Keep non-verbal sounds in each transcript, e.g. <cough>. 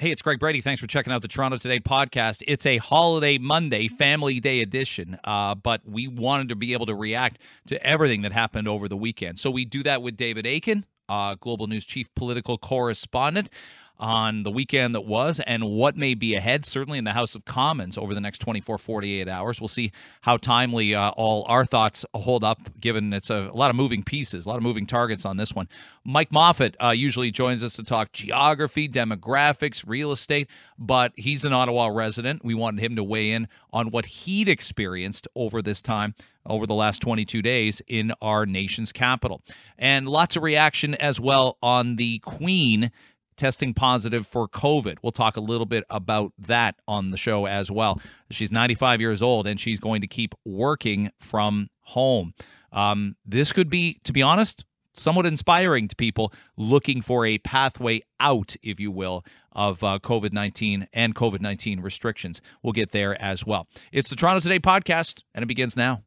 Hey, it's Greg Brady. Thanks for checking out the Toronto Today podcast. It's a holiday Monday, Family Day edition, uh, but we wanted to be able to react to everything that happened over the weekend. So we do that with David Akin, uh, Global News chief political correspondent on the weekend that was and what may be ahead, certainly in the House of Commons over the next 24, 48 hours. We'll see how timely uh, all our thoughts hold up, given it's a, a, lot of moving pieces, a lot of moving targets on this one. Mike Moffatt uh, usually joins us to talk geography, demographics, real estate, but he's an Ottawa resident. We wanted him to weigh in on what he'd experienced over this time over the last 22 days in our nation's capital. And lots of reaction as well on the Queen testing positive for COVID. We'll talk a little bit about that on the show as well. She's 95 years old and she's going to keep working from home. Um, this could be, to be honest, somewhat inspiring to people looking for a pathway out, if you will, of uh, COVID 19 and COVID 19 restrictions. We'll get there as well. It's the Toronto Today podcast, and it begins now.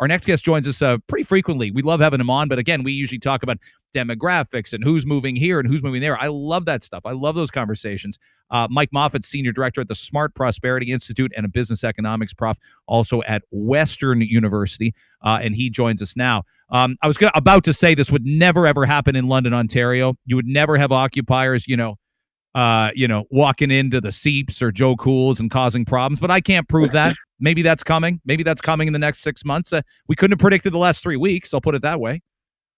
Our next guest joins us uh, pretty frequently. We love having him on, but again, we usually talk about demographics and who's moving here and who's moving there. I love that stuff. I love those conversations. Uh, Mike Moffatt, senior director at the Smart Prosperity Institute and a business economics prof, also at Western University, uh, and he joins us now. Um, I was gonna, about to say this would never ever happen in London, Ontario. You would never have occupiers, you know, uh, you know, walking into the Ceeps or Joe Kool's and causing problems, but I can't prove that. <laughs> Maybe that's coming. Maybe that's coming in the next six months. Uh, we couldn't have predicted the last three weeks. I'll put it that way.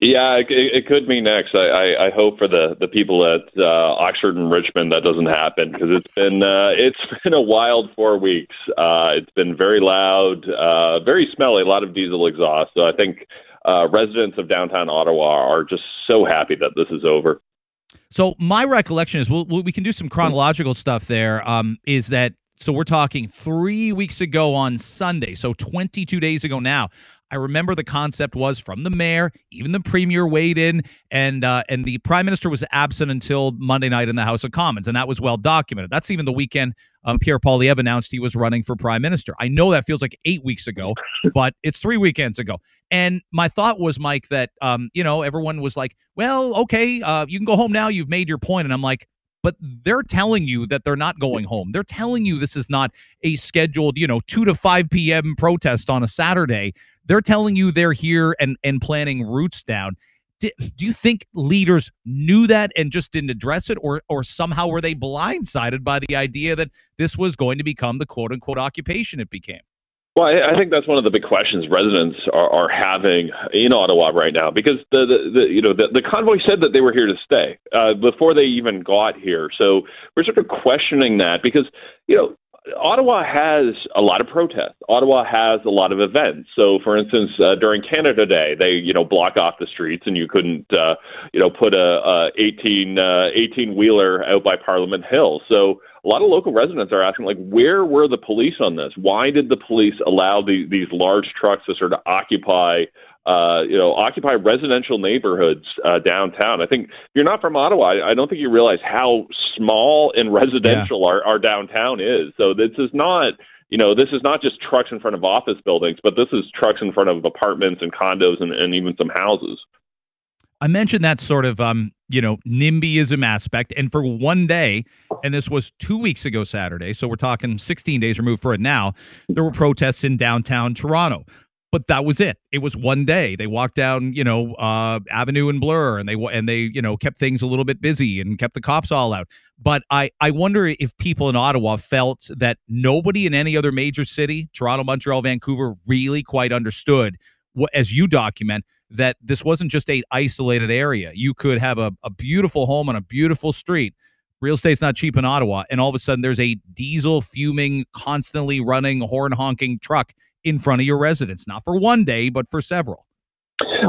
Yeah, it, it could be next. I, I, I hope for the, the people at uh, Oxford and Richmond that doesn't happen because it's been uh, it's <laughs> been a wild four weeks. Uh, it's been very loud, uh, very smelly, a lot of diesel exhaust. So I think uh, residents of downtown Ottawa are just so happy that this is over. So my recollection is, we'll, we can do some chronological stuff there. Um, is that so we're talking three weeks ago on Sunday, so 22 days ago now. I remember the concept was from the mayor, even the premier weighed in, and uh, and the prime minister was absent until Monday night in the House of Commons, and that was well documented. That's even the weekend um, Pierre Poilievre announced he was running for prime minister. I know that feels like eight weeks ago, <laughs> but it's three weekends ago. And my thought was, Mike, that um, you know everyone was like, "Well, okay, uh, you can go home now. You've made your point," and I'm like but they're telling you that they're not going home. They're telling you this is not a scheduled, you know, 2 to 5 p.m. protest on a Saturday. They're telling you they're here and and planning routes down. Do, you think leaders knew that and just didn't address it, or or somehow were they blindsided by the idea that this was going to become the quote unquote occupation it became? Well, I, think that's one of the big questions residents are, are having in Ottawa right now because the, the, the you know the, the convoy said that they were here to stay uh, before they even got here. So we're sort of questioning that because you know Ottawa has a lot of protests. Ottawa has a lot of events. So, for instance, uh, during Canada Day, they you know block off the streets, and you couldn't uh, you know put a, a 18 uh, 18 wheeler out by Parliament Hill. So, a lot of local residents are asking, like, where were the police on this? Why did the police allow the, these large trucks to sort of occupy uh, you know, occupy residential neighborhoods uh, downtown. I think if you're not from Ottawa, I, I don't think you realize how small and residential yeah. our, our downtown is. So this is not, you know, this is not just trucks in front of office buildings, but this is trucks in front of apartments and condos and, and even some houses. I mentioned that sort of, um, you know, NIMBYism aspect. And for one day, and this was two weeks ago Saturday, so we're talking 16 days removed for it now, there were protests in downtown Toronto but that was it. It was one day. They walked down, you know, uh, Avenue and Bloor, and they and they, you know, kept things a little bit busy and kept the cops all out. But I I wonder if people in Ottawa felt that nobody in any other major city, Toronto, Montreal, Vancouver, really quite understood what, as you document, that this wasn't just a isolated area. You could have a, a beautiful home on a beautiful street. Real estate's not cheap in Ottawa, and all of a sudden there's a diesel fuming, constantly running, horn honking truck in front of your residence, not for one day, but for several.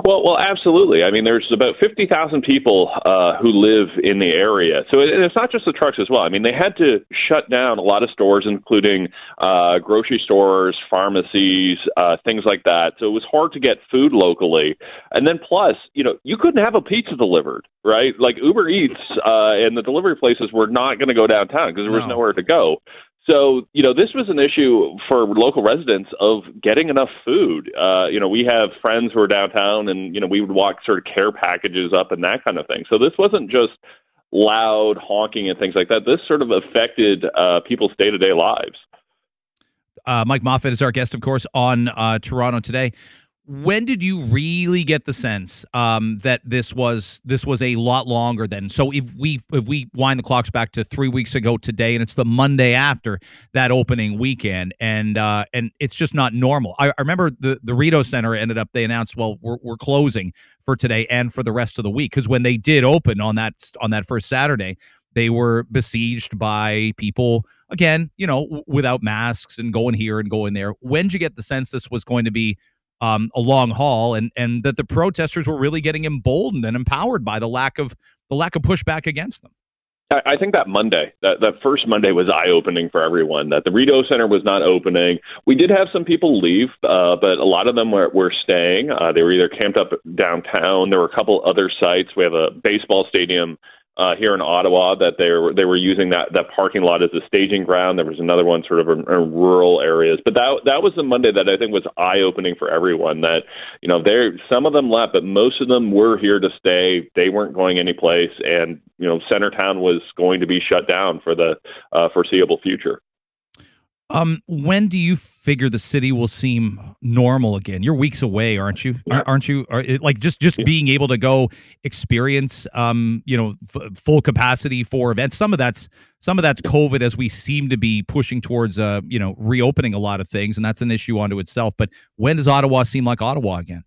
Well, well, absolutely. I mean, there's about fifty thousand people uh, who live in the area, so it, it's not just the trucks as well. I mean, they had to shut down a lot of stores, including uh, grocery stores, pharmacies, uh, things like that. So it was hard to get food locally, and then plus, you know, you couldn't have a pizza delivered, right? Like Uber Eats uh, and the delivery places were not going to go downtown because there was no. nowhere to go. So, you know, this was an issue for local residents of getting enough food. Uh, you know, we have friends who are downtown and, you know, we would walk sort of care packages up and that kind of thing. So this wasn't just loud honking and things like that. This sort of affected uh, people's day to day lives. Uh, Mike Moffatt is our guest, of course, on uh, Toronto today when did you really get the sense um, that this was this was a lot longer than so if we if we wind the clocks back to three weeks ago today and it's the monday after that opening weekend and uh, and it's just not normal. I, I, remember the the Rideau Center ended up they announced well we're, we're closing for today and for the rest of the week because when they did open on that on that first Saturday they were besieged by people again you know w- without masks and going here and going there. When did you get the sense this was going to be um, a long haul, and and that the protesters were really getting emboldened and empowered by the lack of the lack of pushback against them. I think that Monday, that, that first Monday was eye opening for everyone. That the Rideau Center was not opening. We did have some people leave, uh, but a lot of them were, were staying. Uh, they were either camped up downtown. There were a couple other sites. We have a baseball stadium uh, here in Ottawa that they were they were using that that parking lot as a staging ground. There was another one sort of in, in rural areas, but that that was the Monday that I think was eye opening for everyone. That you know there some of them left, but most of them were here to stay. They weren't going anyplace, and you know Centertown was going to be shut down for the uh, foreseeable future. Um, when do you figure the city will seem normal again? You're weeks away, aren't you? Yeah. Aren't you? Are, like just just yeah. being able to go experience, um, you know, f- full capacity for events. Some of that's some of that's COVID, as we seem to be pushing towards, uh, you know, reopening a lot of things, and that's an issue unto itself. But when does Ottawa seem like Ottawa again?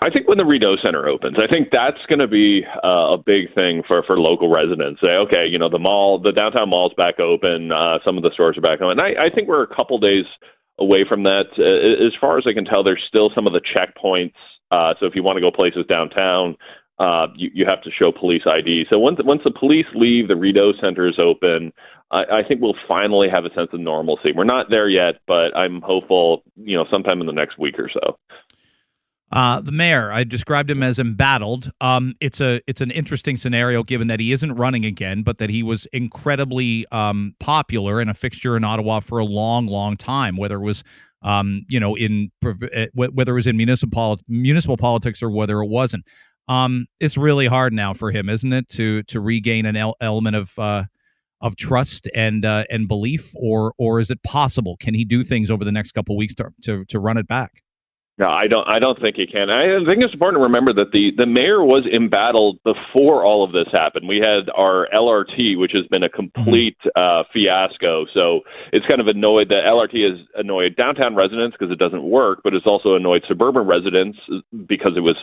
I think when the Rideau Center opens, I think that's going to be uh, a big thing for for local residents. Say, okay, you know, the mall, the downtown mall's back open, uh, some of the stores are back open. And I, I think we're a couple days away from that. Uh, as far as I can tell, there's still some of the checkpoints. Uh, so if you want to go places downtown, uh, you, you have to show police ID. So once once the police leave, the Rideau Center is open. I, I think we'll finally have a sense of normalcy. We're not there yet, but I'm hopeful. You know, sometime in the next week or so. Uh, the mayor, I described him as embattled. Um, it's a it's an interesting scenario given that he isn't running again, but that he was incredibly um, popular and a fixture in Ottawa for a long, long time. Whether it was um, you know in eh, whether it was in municipal municipal politics or whether it wasn't. Um, it's really hard now for him, isn't it, to to regain an el- element of uh, of trust and uh, and belief, or or is it possible? Can he do things over the next couple weeks to, to to run it back? No, I don't. I don't think he can. I think it's important to remember that the the mayor was embattled before all of this happened. We had our LRT, which has been a complete uh, fiasco. So it's kind of annoyed. The LRT has annoyed downtown residents because it doesn't work, but it's also annoyed suburban residents because it was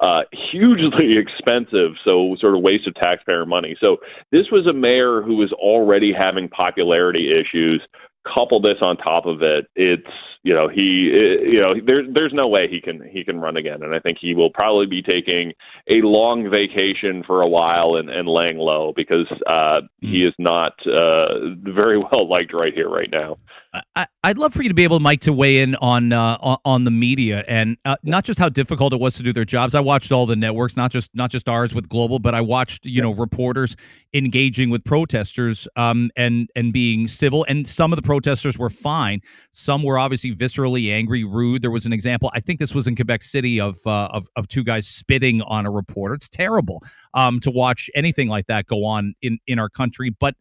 uh, hugely <laughs> expensive. So sort of waste of taxpayer money. So this was a mayor who was already having popularity issues couple this on top of it, it's you know he you know there's there's no way he can he can run again, and I think he will probably be taking a long vacation for a while and, and laying low because uh, he hmm. is not uh, very <laughs> well liked right here right now. I, would love for you to be able, Mike, to weigh in on uh, on the media and uh, not just how difficult it was to do their jobs. I watched all the networks, not just not just ours with Global, but I watched you know reporters engaging with protesters um, and and being civil. And some of the protesters were fine. Some were obviously viscerally angry, rude. There was an example. I think this was in Quebec City of uh, of of two guys spitting on a reporter. It's terrible um, to watch anything like that go on in in our country, but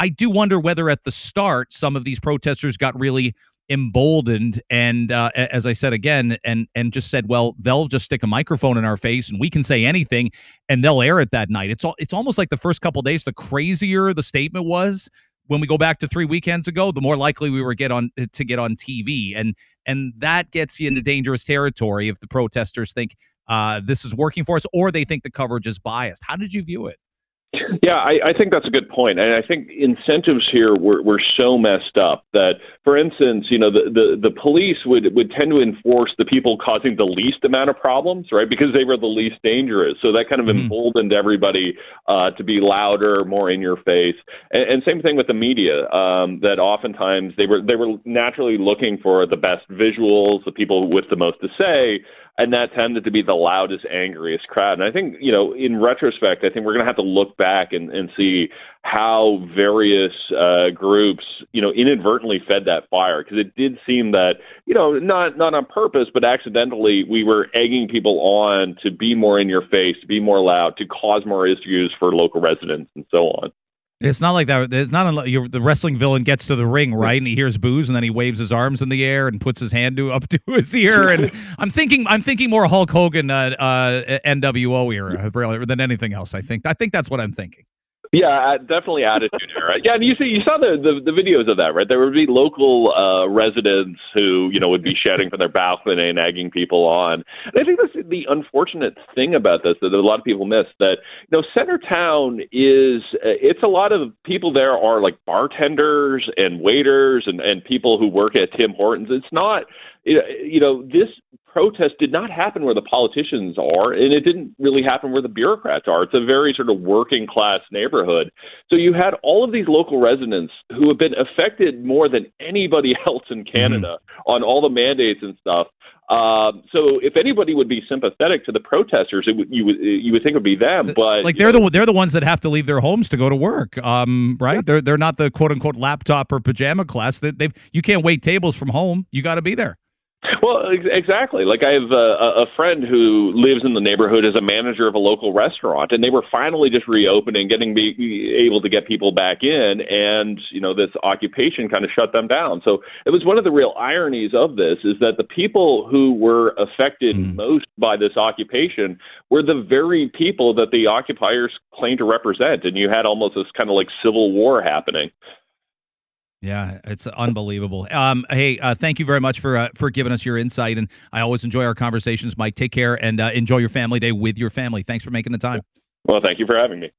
I do wonder whether at the start some of these protesters got really emboldened and uh, as i said again and and just said well they'll just stick a microphone in our face and we can say anything and they'll air it that night. It's all it's almost like the first couple days the crazier the statement was when we go back to three weekends ago the more likely we were get on to get on tv and and that gets you into dangerous territory if the protesters think uh, this is working for us or they think the coverage is biased. How did you view it yeah, I, I think that's a good point. and I think incentives here were, were so messed up that, for instance, you know, the, the, the police would would tend to enforce the people causing the least amount of problems, right? Because they were the least dangerous. So that kind of mm-hmm. emboldened everybody uh, to be louder, more in your face, and, and same thing with the media. Um, that oftentimes they were they were naturally looking for the best visuals, the people with the most to say. And that tended to be the loudest, angriest crowd. And I think, you know, in retrospect, I think we're going to have to look back and, and see how various uh, groups, you know, inadvertently fed that fire because it did seem that, you know, not not on purpose, but accidentally, we were egging people on to be more in your face, to be more loud, to cause more issues for local residents, and so on. It's not like that. It's not unless the wrestling villain gets to the ring, right? And he hears boos, and then he waves his arms in the air and puts his hand to, up to <laughs> his ear. And I'm thinking, I'm thinking more Hulk Hogan, uh, uh, NWO era, than anything else. I think, I think that's what I'm thinking. Yeah, definitely attitude era. Yeah, and you see, you saw the, the, the videos of that, right? There would be local uh, residents who, you know, would be shouting from their balcony and egging people on. And I think that's the unfortunate thing about this that a lot of people miss. That you know, Centertown is uh, it's a lot of people there are like bartenders and waiters and and people who work at Tim Hortons. It's not you know, this protest did not happen where the politicians are, and it didn't really happen where the bureaucrats are. It's a very sort of working class neighborhood. So you had all of these local residents who have been affected more than anybody <laughs> else in Canada mm-hmm. on all the mandates and stuff. Um, so if anybody would be sympathetic to the protesters, it would, you would you would think it would be them. But like they're know, the they're the ones that have to leave their homes to go to work, um, right? Yeah. They're they're not the quote unquote laptop or pajama class. They, they've you can't wait tables from home. You got to be there. Well, exactly. Like I have a, a friend who lives in the neighborhood as a manager of a local restaurant, and they were finally just reopening, getting be able to get people back in, and you know this occupation kind of shut them down. So it was one of the real ironies of this is that the people who were affected mm. most by this occupation were the very people that the occupiers claim to represent, and you had almost this kind of like civil war happening. Yeah, it's unbelievable. Um, hey, uh, thank you very much for uh, for giving us your insight, and I always enjoy our conversations. Mike, take care and uh, enjoy your family day with your family. Thanks for making the time. Well, thank you for having me.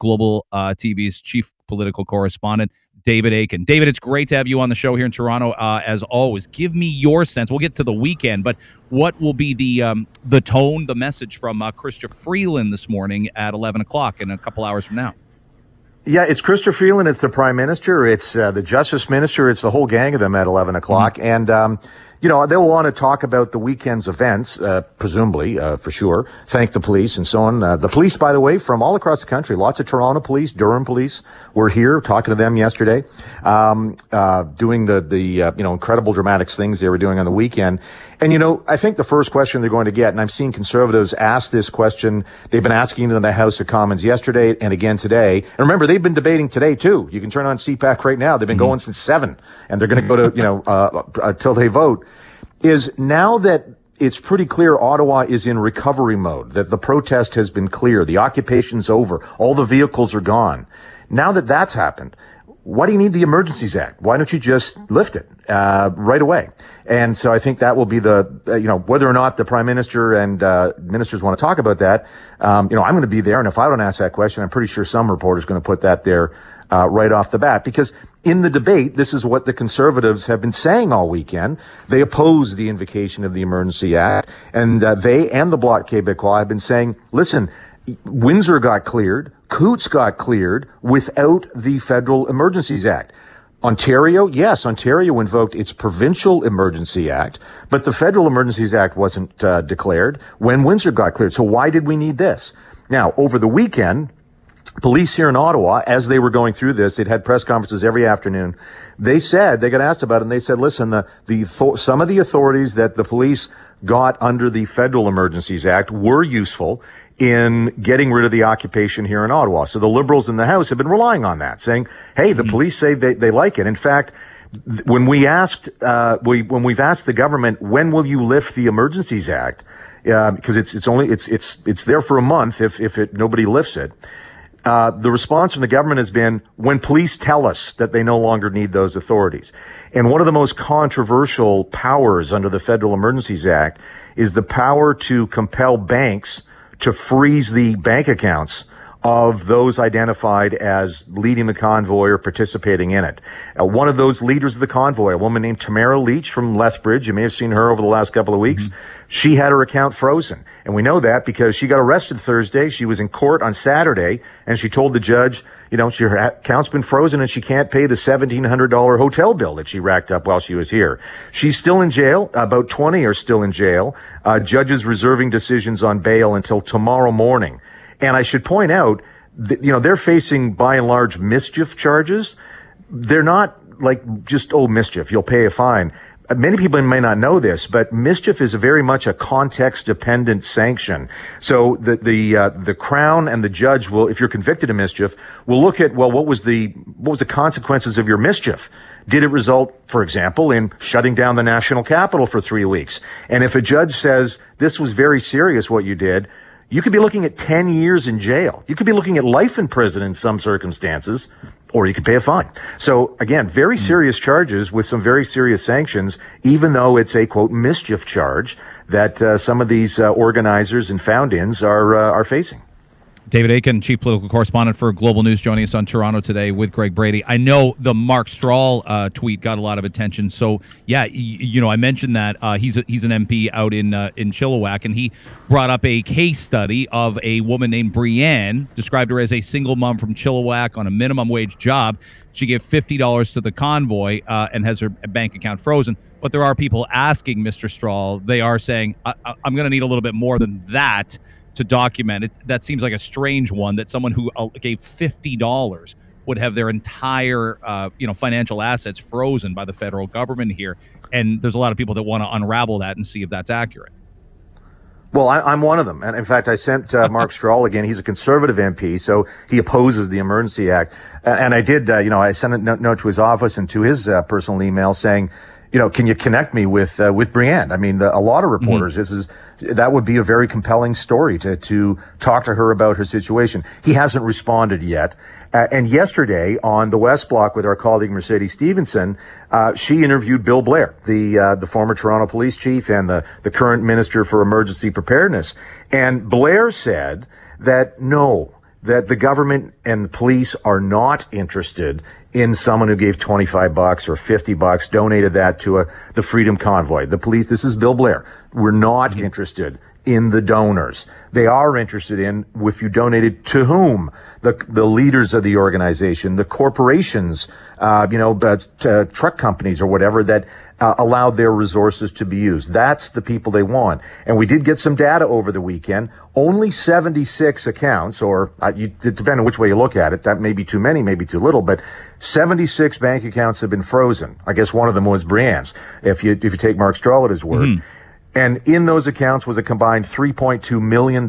Global uh, TV's chief political correspondent, David Akin. David, it's great to have you on the show here in Toronto. Uh, as always, give me your sense. We'll get to the weekend, but what will be the um, the tone, the message from uh, Chrystia Freeland this morning at eleven o'clock in a couple hours from now? Yeah, it's Chrystia Freeland. It's the prime minister. It's uh, the justice minister. It's the whole gang of them at 11 o'clock. Mm-hmm. And, um, you know, they'll want to talk about the weekend's events, uh, presumably, uh, for sure. Thank the police and so on. Uh, the police, by the way, from all across the country, lots of Toronto police, Durham police were here talking to them yesterday, um, uh, doing the, the, uh, you know, incredible dramatics things they were doing on the weekend. And, you know, I think the first question they're going to get, and I've seen conservatives ask this question, they've been asking it in the House of Commons yesterday and again today. And remember, they've been debating today too. You can turn on CPAC right now. They've been mm-hmm. going since seven and they're going to go to, you know, uh, until they vote is now that it's pretty clear Ottawa is in recovery mode, that the protest has been clear, the occupation's over, all the vehicles are gone. Now that that's happened, why do you need the Emergencies Act? Why don't you just lift it uh, right away? And so I think that will be the, uh, you know, whether or not the Prime Minister and uh, ministers want to talk about that, um, you know, I'm going to be there. And if I don't ask that question, I'm pretty sure some reporter's going to put that there uh, right off the bat. Because in the debate, this is what the conservatives have been saying all weekend. They oppose the invocation of the Emergency Act, and uh, they and the Bloc Québécois have been saying, listen, Windsor got cleared, Coutts got cleared without the Federal Emergencies Act. Ontario, yes, Ontario invoked its Provincial Emergency Act, but the Federal Emergencies Act wasn't uh, declared when Windsor got cleared. So why did we need this? Now, over the weekend, police here in Ottawa, as they were going through this, they'd had press conferences every afternoon. They said, they got asked about it and they said, listen, the, the, some of the authorities that the police got under the Federal Emergencies Act were useful in getting rid of the occupation here in Ottawa. So the liberals in the House have been relying on that, saying, hey, the mm-hmm. police say they, they like it. In fact, when we asked, uh, we, when we've asked the government, when will you lift the Emergencies Act? Uh, because it's, it's only, it's, it's, it's there for a month if, if it, nobody lifts it. Uh, the response from the government has been when police tell us that they no longer need those authorities. And one of the most controversial powers under the Federal Emergencies Act is the power to compel banks to freeze the bank accounts of those identified as leading the convoy or participating in it. Uh, one of those leaders of the convoy, a woman named Tamara Lich from Lethbridge, you may have seen her over the last couple of weeks. Mm-hmm. She had her account frozen. And we know that because she got arrested Thursday. She was in court on Saturday and she told the judge, you know, her account's been frozen and she can't pay the $1,700 hotel bill that she racked up while she was here. She's still in jail. About 20 are still in jail. Uh, judges reserving decisions on bail until tomorrow morning. And I should point out that, you know, they're facing by and large mischief charges. They're not like just, oh, mischief, you'll pay a fine. Many people may not know this, but mischief is very much a context dependent sanction. So the, the, uh, the crown and the judge will, if you're convicted of mischief, will look at, well, what was the, what was the consequences of your mischief? Did it result, for example, in shutting down the national capital for three weeks? And if a judge says this was very serious what you did, you could be looking at 10 years in jail. You could be looking at life in prison in some circumstances, or you could pay a fine. So again, very hmm. serious charges with some very serious sanctions, even though it's a quote mischief charge that uh, some of these uh, organizers and found-ins are uh, are facing. David Akin, chief political correspondent for Global News, joining us on Toronto today with Greg Brady. I know the Mark Strahl uh, tweet got a lot of attention. So yeah, y- you know, I mentioned that uh, he's a, he's an MP out in uh, in Chilliwack, and he brought up a case study of a woman named Brianne, described her as a single mom from Chilliwack on a minimum wage job. She gave fifty dollars to the convoy uh, and has her bank account frozen. But there are people asking Mr. Strahl. They are saying, I- I'm going to need a little bit more than that to document it. That seems like a strange one that someone who uh, gave fifty dollars would have their entire uh, you know financial assets frozen by the federal government here. And there's a lot of people that want to unravel that and see if that's accurate. Well, I, am one of them. And in fact, I sent uh, <laughs> Mark Strahl again. He's a conservative MP, so he opposes the Emergency Act. And I did, uh, you know, I sent a note to his office and to his uh, personal email saying, you know, can you connect me with uh, with Brianne? I mean, the, a lot of reporters. Mm-hmm. This is that would be a very compelling story to to talk to her about her situation. He hasn't responded yet. Uh, and yesterday on the West Block with our colleague Mercedes Stephenson, uh, she interviewed Bill Blair, the uh, the former Toronto police chief and the the current minister for emergency preparedness. And Blair said that no, that the government and the police are not interested in someone who gave 25 bucks or 50 bucks, donated that to a, the Freedom Convoy. The police, this is Bill Blair. We're not mm-hmm. interested in the donors. They are interested in if you donated to whom the the leaders of the organization, the corporations, uh, you know, uh, truck companies or whatever that uh, allowed their resources to be used. That's the people they want. And we did get some data over the weekend. Only 76 accounts, or uh, you, depending on which way you look at it, that may be too many, maybe too little, but 76 bank accounts have been frozen. I guess one of them was Brianne's. If you if you take Mark Strahl at his word. Mm-hmm. And in those accounts was a combined $3.2 million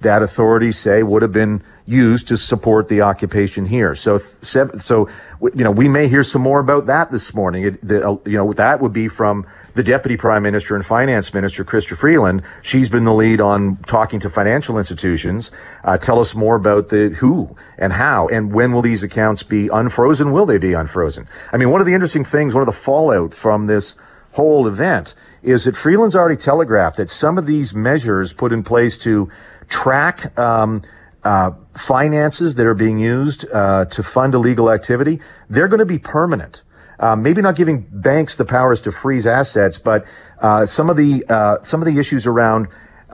that authorities say would have been used to support the occupation here. So, so, you know, we may hear some more about that this morning. It, the, uh, you know, that would be from the Deputy Prime Minister and Finance Minister, Chrystia Freeland. She's been the lead on talking to financial institutions. Uh, tell us more about the who and how and when will these accounts be unfrozen? Will they be unfrozen? I mean, one of the interesting things, one of the fallout from this whole event is that Freeland's already telegraphed that some of these measures put in place to track um, uh, finances that are being used uh, to fund illegal activity, they're going to be permanent. Uh, maybe not giving banks the powers to freeze assets, but uh, some of the uh, some of the issues around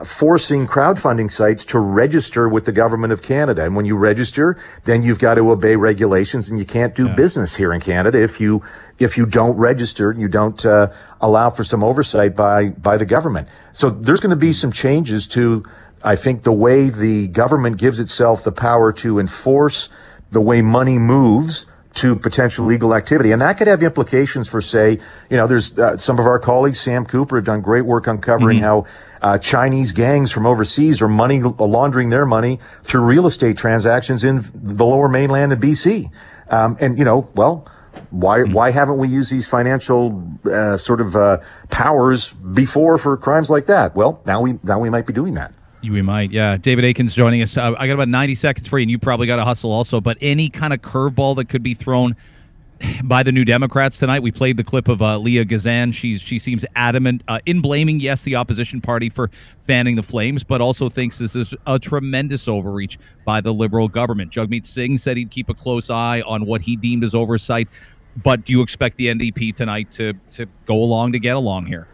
forcing crowdfunding sites to register with the government of Canada. And when you register, then you've got to obey regulations and you can't do yeah. business here in Canada if you, if you don't register and you don't, uh, allow for some oversight by, by the government. So there's going to be some changes to, I think, the way the government gives itself the power to enforce the way money moves to potential legal activity. And that could have implications for, say, you know, there's uh, some of our colleagues, Sam Cooper, have done great work uncovering mm-hmm. how uh, Chinese gangs from overseas are money laundering their money through real estate transactions in the lower mainland of BC. Um, and, you know, well, why mm-hmm. why haven't we used these financial uh, sort of uh, powers before for crimes like that? Well, now we now we might be doing that. We might, yeah. David Akin's joining us. Uh, I got about 90 seconds for you, and you probably got to hustle also. But any kind of curveball that could be thrown by the New Democrats tonight. We played the clip of uh, Leah Gazan. She's she seems adamant uh, in blaming yes the opposition party for fanning the flames, but also thinks this is a tremendous overreach by the Liberal government. Jagmeet Singh said he'd keep a close eye on what he deemed as oversight. But do you expect the NDP tonight to to go along to get along here?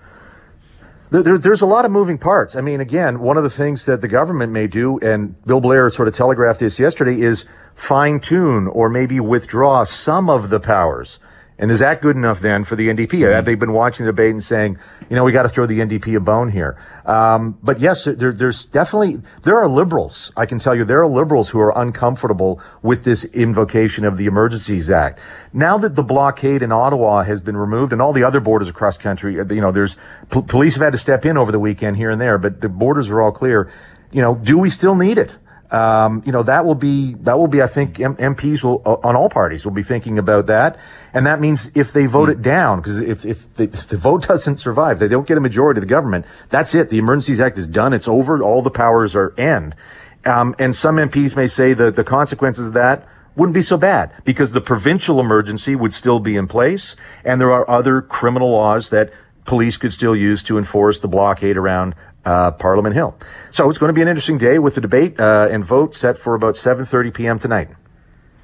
There, there, there's a lot of moving parts. I mean, again, one of the things that the government may do, and Bill Blair sort of telegraphed this yesterday, is fine tune or maybe withdraw some of the powers. And is that good enough then for the NDP? Mm-hmm. Have they been watching the debate and saying, you know, we got to throw the NDP a bone here? Um, but yes, there, there's definitely, there are liberals. I can tell you there are liberals who are uncomfortable with this invocation of the Emergencies Act. Now that the blockade in Ottawa has been removed and all the other borders across country, uh, you know, there's p- police have had to step in over the weekend here and there, but the borders are all clear. You know, do we still need it? Um, you know, that will be, that will be, I think M- MPs will, uh, on all parties will be thinking about that. And that means if they vote it down, because if, if the, if the vote <laughs> doesn't survive, they don't get a majority of the government, that's it. The Emergencies Act is done. It's over. All the powers are end. Um, and some MPs may say that the consequences of that wouldn't be so bad because the provincial emergency would still be in place. And there are other criminal laws that police could still use to enforce the blockade around uh, Parliament Hill. So it's going to be an interesting day with the debate uh, and vote set for about 7:30 p.m. tonight.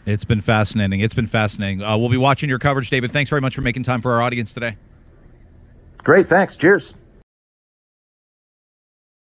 It's been fascinating. It's been fascinating. Uh, we'll be watching your coverage, David. Thanks very much for making time for our audience today. Great. Thanks. Cheers.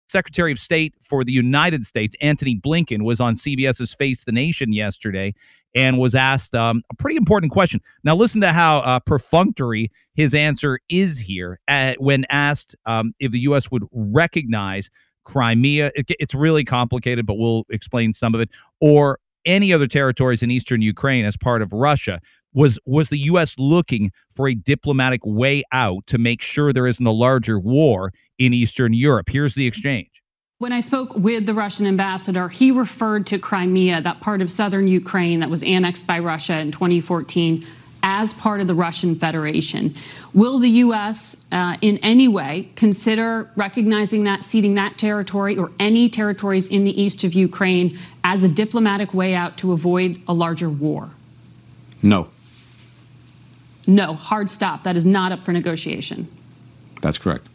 Secretary of State for the United States, Antony Blinken, was on CBS's Face the Nation yesterday and was asked um, a pretty important question. Now, listen to how uh, perfunctory his answer is here at, when asked um, if the U.S. would recognize Crimea. It, it's really complicated, but we'll explain some of it, or any other territories in eastern Ukraine as part of Russia. Was was the U.S. looking for a diplomatic way out to make sure there isn't a larger war in Eastern Europe? Here's the exchange. When I spoke with the Russian ambassador, he referred to Crimea, that part of southern Ukraine that was annexed by Russia in 2014, as part of the Russian Federation. Will the U.S. Uh, in any way consider recognizing that, ceding that territory or any territories in the east of Ukraine as a diplomatic way out to avoid a larger war? No. No, hard stop. That is not up for negotiation. That's correct.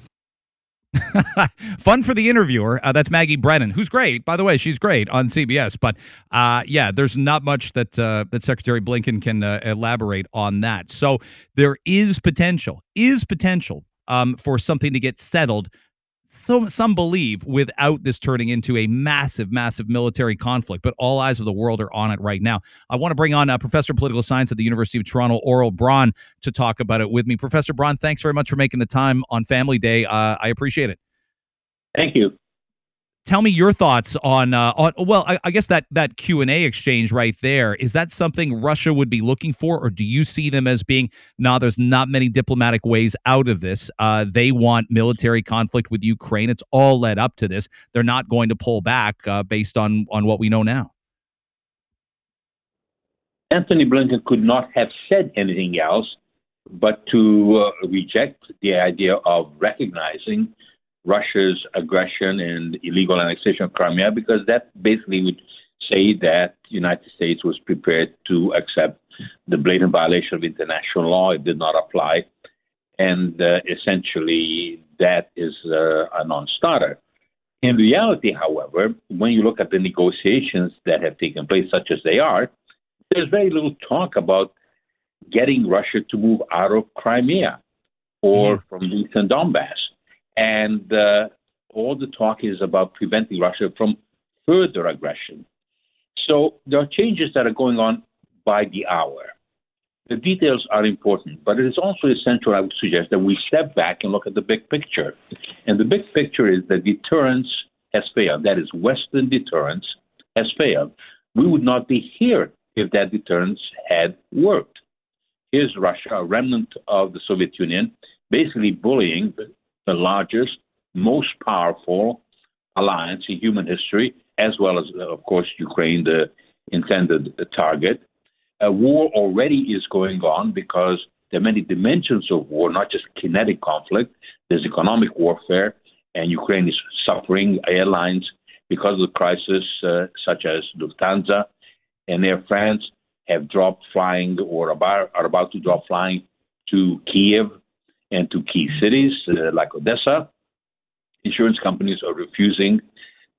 <laughs> Fun for the interviewer. Uh, that's Maggie Brennan, who's great, by the way. She's great on CBS. But uh, yeah, there's not much that uh, that Secretary Blinken can uh, elaborate on that. So there is potential, is potential um, for something to get settled some some believe without this turning into a massive, massive military conflict. But all eyes of the world are on it right now. I want to bring on uh, Professor of Political Science at the University of Toronto, Aurel Braun, to talk about it with me. Professor Braun, thanks very much for making the time on Family Day. Uh, I appreciate it. Thank you tell me your thoughts on uh, on well I, I, guess that that q&a exchange right there is that something russia would be looking for or do you see them as being no nah, there's not many diplomatic ways out of this uh, they want military conflict with ukraine it's all led up to this they're not going to pull back uh, based on on what we know now? Antony Blinken could not have said anything else but to uh, reject the idea of recognizing Russia's aggression and illegal annexation of Crimea because that basically would say that the United States was prepared to accept the blatant violation of international law. It did not apply. And uh, essentially, that is uh, a non starter. In reality, however, when you look at the negotiations that have taken place, such as they are, there's very little talk about getting Russia to move out of Crimea or mm. from the eastern Donbass. And uh, all the talk is about preventing Russia from further aggression. So there are changes that are going on by the hour. The details are important, but it is also essential, I would suggest, that we step back and look at the big picture. And the big picture is that deterrence has failed. That is, Western deterrence has failed. We would not be here if that deterrence had worked. Here's Russia, a remnant of the Soviet Union, basically bullying largest, most powerful alliance in human history, as well as, of course, Ukraine, the intended target. A war already is going on because there are many dimensions of war, not just kinetic conflict. There's economic warfare, and Ukraine is suffering. Airlines, because of the crisis, uh, such as Lufthansa and Air France, have dropped flying or about, are about to drop flying to Kiev and to key cities uh, like Odessa. Insurance companies are refusing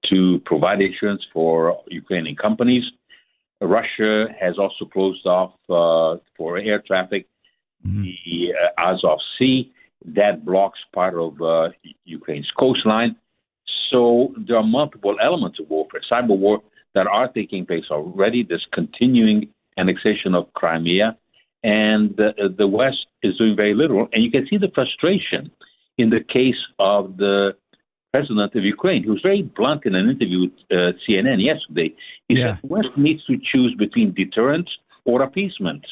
to provide insurance for Ukrainian companies. Russia has also closed off uh, for air traffic mm-hmm. the uh, Azov Sea that blocks part of uh, Ukraine's coastline. So there are multiple elements of warfare, cyber war, that are taking place already. This continuing annexation of Crimea, and the, the West is doing very little. And you can see the frustration in the case of the president of Ukraine, who was very blunt in an interview with uh, CNN yesterday. He yeah. said the West needs to choose between deterrence or appeasement.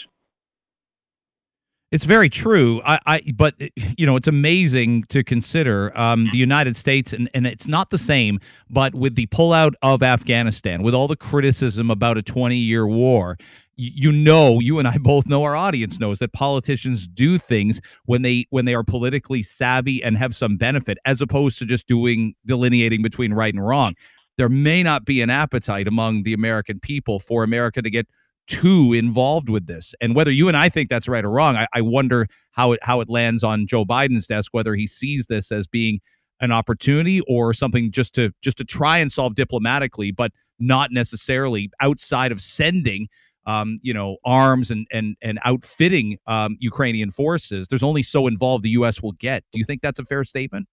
It's very true. I, I, but you know, it's amazing to consider um, the United States, and, and it's not the same. But with the pullout of Afghanistan, with all the criticism about a 20-year war, you know you and i both know our audience knows that politicians do things when they when they are politically savvy and have some benefit as opposed to just doing delineating between right and wrong. There may not be an appetite among the american people for america to get too involved with this. And whether you and i think that's right or wrong i, I wonder how it how it lands on joe biden's desk whether he sees this as being an opportunity or something just to just to try and solve diplomatically but not necessarily outside of sending um, you know, arms and and and outfitting um, Ukrainian forces. There's only so involved the U.S. will get. Do you think that's a fair statement?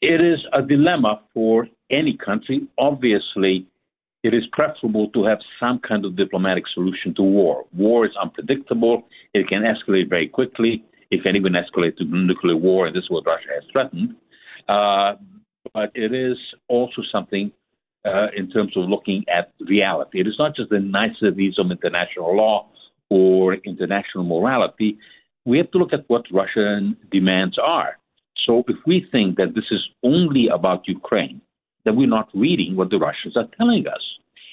It is a dilemma for any country. Obviously, it is preferable to have some kind of diplomatic solution to war. War is unpredictable. It can escalate very quickly. If anyone escalates to nuclear war, and this is what Russia has threatened. Uh, but it is also something uh, in terms of looking at reality. It is not just the niceties of international law or international morality. We have to look at what Russian demands are. So if we think that this is only about Ukraine, then we're not reading what the Russians are telling us.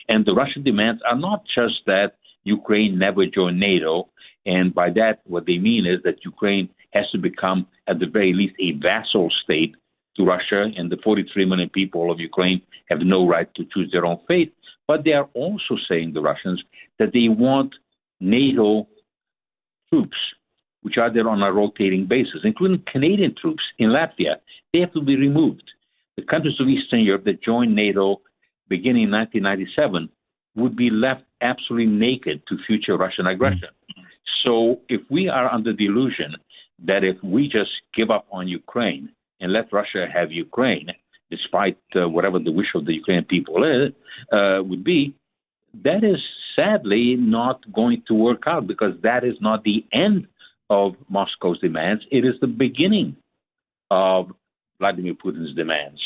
And the Russian demands are not just that Ukraine never join NATO, and by that, what they mean is that Ukraine has to become, at the very least, a vassal state to Russia, and the 43 million people of Ukraine have no right to choose their own fate. But they are also saying, the Russians, that they want NATO troops, which are there on a rotating basis, including Canadian troops in Latvia. They have to be removed. The countries of Eastern Europe that joined NATO beginning in 1997 would be left absolutely naked to future Russian aggression. Mm-hmm. So if we are under the illusion that if we just give up on Ukraine, and let Russia have Ukraine, despite uh, whatever the wish of the Ukrainian people is, uh, would be, that is sadly not going to work out because that is not the end of Moscow's demands. It is the beginning of Vladimir Putin's demands.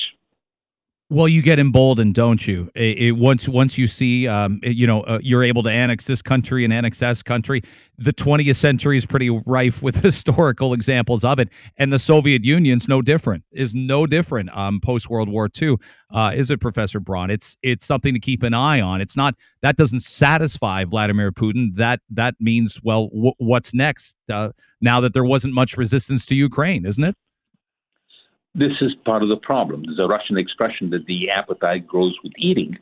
Well, you get emboldened, don't you? It, it, once once you see, um, it, you know, uh, you're able to annex this country and annex that country. The 20th century is pretty rife with <laughs> historical examples of it, and the Soviet Union's no different. Is no different. Um, post World War II, uh, is it, Professor Braun? It's it's something to keep an eye on. It's not that doesn't satisfy Vladimir Putin. That that means well, w- what's next? Uh, now that there wasn't much resistance to Ukraine, isn't it? This is part of the problem. There's a Russian expression that the appetite grows with eating.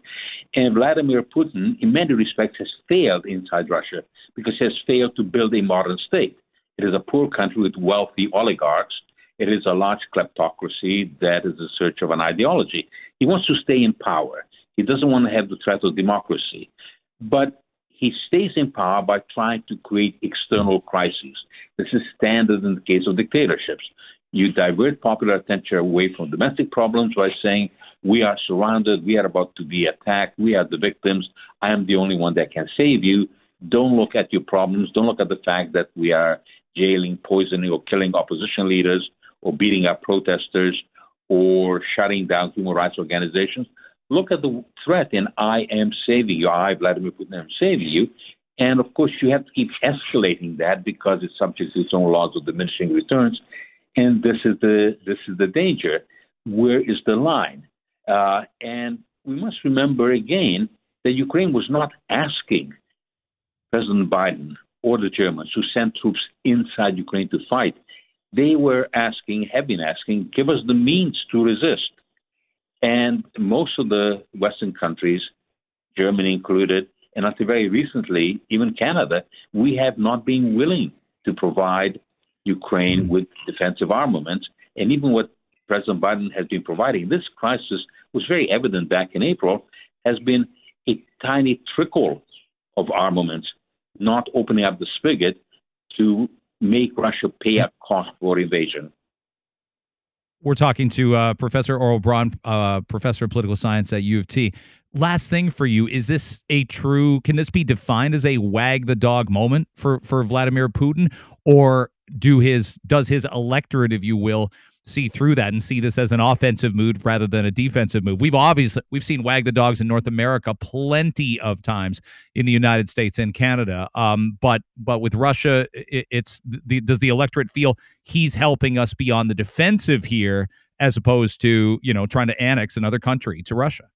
And Vladimir Putin, in many respects, has failed inside Russia because he has failed to build a modern state. It is a poor country with wealthy oligarchs. It is a large kleptocracy that is in search of an ideology. He wants to stay in power. He doesn't want to have the threat of democracy. But he stays in power by trying to create external crises. This is standard in the case of dictatorships you divert popular attention away from domestic problems by saying, We are surrounded, we are about to be attacked, we are the victims, I am the only one that can save you. Don't look at your problems, don't look at the fact that we are jailing, poisoning, or killing opposition leaders, or beating up protesters, or shutting down human rights organizations. Look at the threat, and I am saving you. I, Vladimir Putin, am saving you. And of course, you have to keep escalating that because it's subject to its own laws of diminishing returns. And this is the this is the danger. Where is the line? Uh, and we must remember again that Ukraine was not asking President Biden or the Germans to send troops inside Ukraine to fight. They were asking, have been asking, give us the means to resist. And most of the Western countries, Germany included, And until very recently, even Canada, we have not been willing to provide Ukraine with defensive armaments. And even what President Biden has been providing, this crisis was very evident back in April, has been a tiny trickle of armaments, not opening up the spigot to make Russia pay up cost for invasion. We're talking to uh, Professor Aurel Braun, uh, professor of political science at U of T. Last thing for you is this a true? Can this be defined as a wag the dog moment for for Vladimir Putin, or do his does his electorate, if you will, see through that and see this as an offensive move rather than a defensive move. We've obviously we've seen wag the dogs in North America plenty of times in the United States and Canada. Um, but but with Russia, it, it's the does the electorate feel he's helping us be on the defensive here as opposed to you know trying to annex another country to Russia?